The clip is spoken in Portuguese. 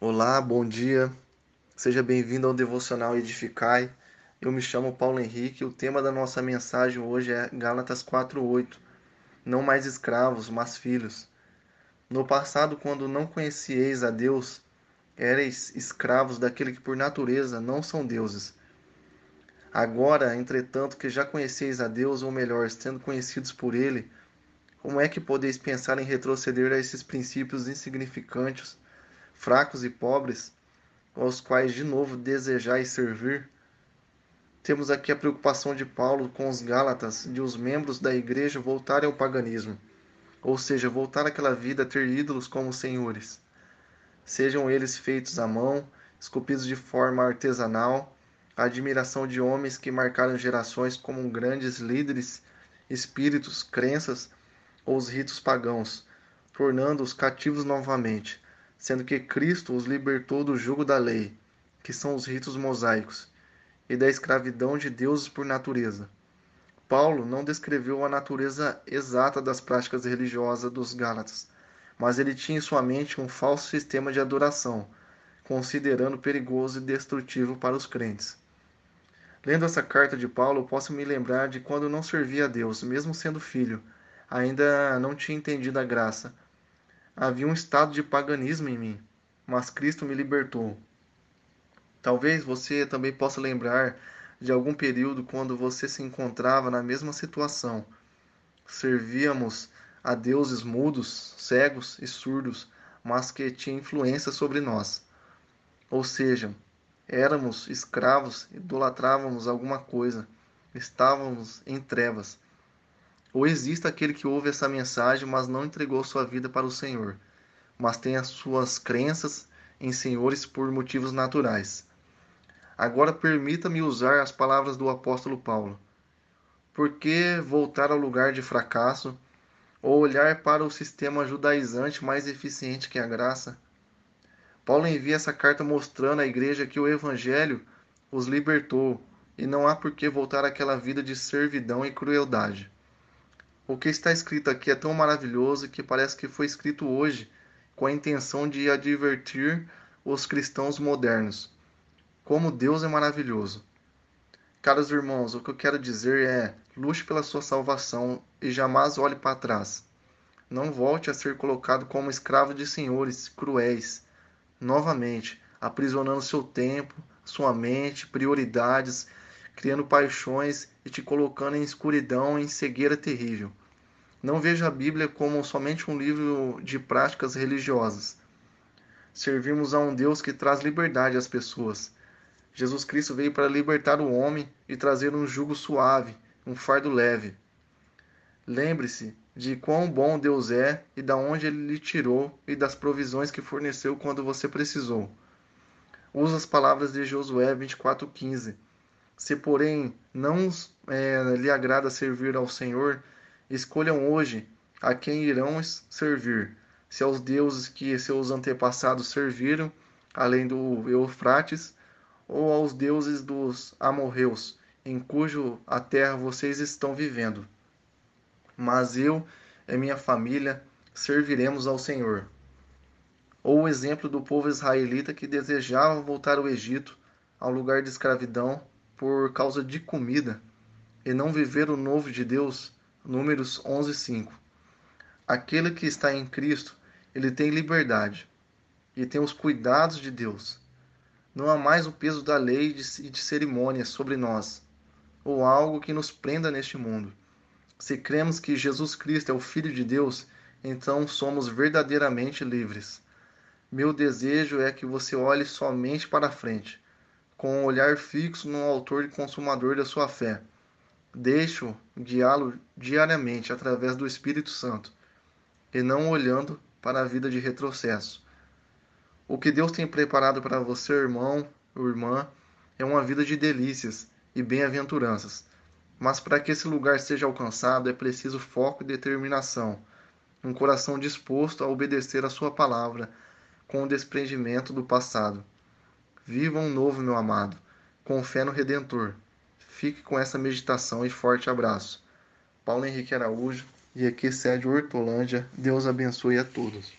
Olá, bom dia. Seja bem-vindo ao Devocional Edificai. Eu me chamo Paulo Henrique. O tema da nossa mensagem hoje é Gálatas 4:8. Não mais escravos, mas filhos. No passado, quando não conhecieis a Deus, éreis escravos daquele que por natureza não são deuses. Agora, entretanto, que já conheceis a Deus, ou melhor, sendo conhecidos por ele, como é que podeis pensar em retroceder a esses princípios insignificantes? Fracos e pobres, aos quais de novo desejais servir? Temos aqui a preocupação de Paulo com os Gálatas de os membros da igreja voltarem ao paganismo, ou seja, voltar àquela vida a ter ídolos como senhores. Sejam eles feitos à mão, esculpidos de forma artesanal, a admiração de homens que marcaram gerações como grandes líderes, espíritos, crenças ou os ritos pagãos, tornando-os cativos novamente sendo que Cristo os libertou do jugo da lei, que são os ritos mosaicos, e da escravidão de deuses por natureza. Paulo não descreveu a natureza exata das práticas religiosas dos Gálatas, mas ele tinha em sua mente um falso sistema de adoração, considerando perigoso e destrutivo para os crentes. Lendo essa carta de Paulo, posso me lembrar de quando não servia a Deus, mesmo sendo filho, ainda não tinha entendido a graça, Havia um estado de paganismo em mim, mas Cristo me libertou. Talvez você também possa lembrar de algum período quando você se encontrava na mesma situação. Servíamos a deuses mudos, cegos e surdos, mas que tinham influência sobre nós. Ou seja, éramos escravos, idolatrávamos alguma coisa, estávamos em trevas. Ou existe aquele que ouve essa mensagem, mas não entregou sua vida para o Senhor, mas tem as suas crenças em senhores por motivos naturais. Agora permita-me usar as palavras do apóstolo Paulo. Por que voltar ao lugar de fracasso ou olhar para o sistema judaizante mais eficiente que a graça? Paulo envia essa carta mostrando à igreja que o evangelho os libertou e não há por que voltar àquela vida de servidão e crueldade. O que está escrito aqui é tão maravilhoso que parece que foi escrito hoje com a intenção de advertir os cristãos modernos. Como Deus é maravilhoso. Caros irmãos, o que eu quero dizer é: lute pela sua salvação e jamais olhe para trás. Não volte a ser colocado como escravo de senhores cruéis, novamente, aprisionando seu tempo, sua mente, prioridades, criando paixões e te colocando em escuridão, em cegueira terrível. Não veja a Bíblia como somente um livro de práticas religiosas. Servimos a um Deus que traz liberdade às pessoas. Jesus Cristo veio para libertar o homem e trazer um jugo suave, um fardo leve. Lembre-se de quão bom Deus é e da onde ele lhe tirou e das provisões que forneceu quando você precisou. Usa as palavras de Josué 24:15. Se porém não é, lhe agrada servir ao Senhor, Escolham hoje a quem irão servir, se aos deuses que seus antepassados serviram, além do Eufrates, ou aos deuses dos amorreus, em cujo a terra vocês estão vivendo. Mas eu e minha família serviremos ao Senhor. Ou o exemplo do povo israelita que desejava voltar ao Egito, ao lugar de escravidão, por causa de comida, e não viver o novo de Deus, Números 11, 5. Aquele que está em Cristo, ele tem liberdade e tem os cuidados de Deus. Não há mais o peso da lei e de cerimônias sobre nós, ou algo que nos prenda neste mundo. Se cremos que Jesus Cristo é o Filho de Deus, então somos verdadeiramente livres. Meu desejo é que você olhe somente para frente, com um olhar fixo no Autor e Consumador da sua fé Deixo guiá-lo diariamente através do Espírito Santo e não olhando para a vida de retrocesso. O que Deus tem preparado para você, irmão ou irmã, é uma vida de delícias e bem-aventuranças. Mas para que esse lugar seja alcançado é preciso foco e determinação, um coração disposto a obedecer a Sua palavra com o desprendimento do passado. Viva um novo, meu amado, com fé no Redentor. Fique com essa meditação e forte abraço. Paulo Henrique Araújo e aqui Sérgio Hortolândia. Deus abençoe a todos.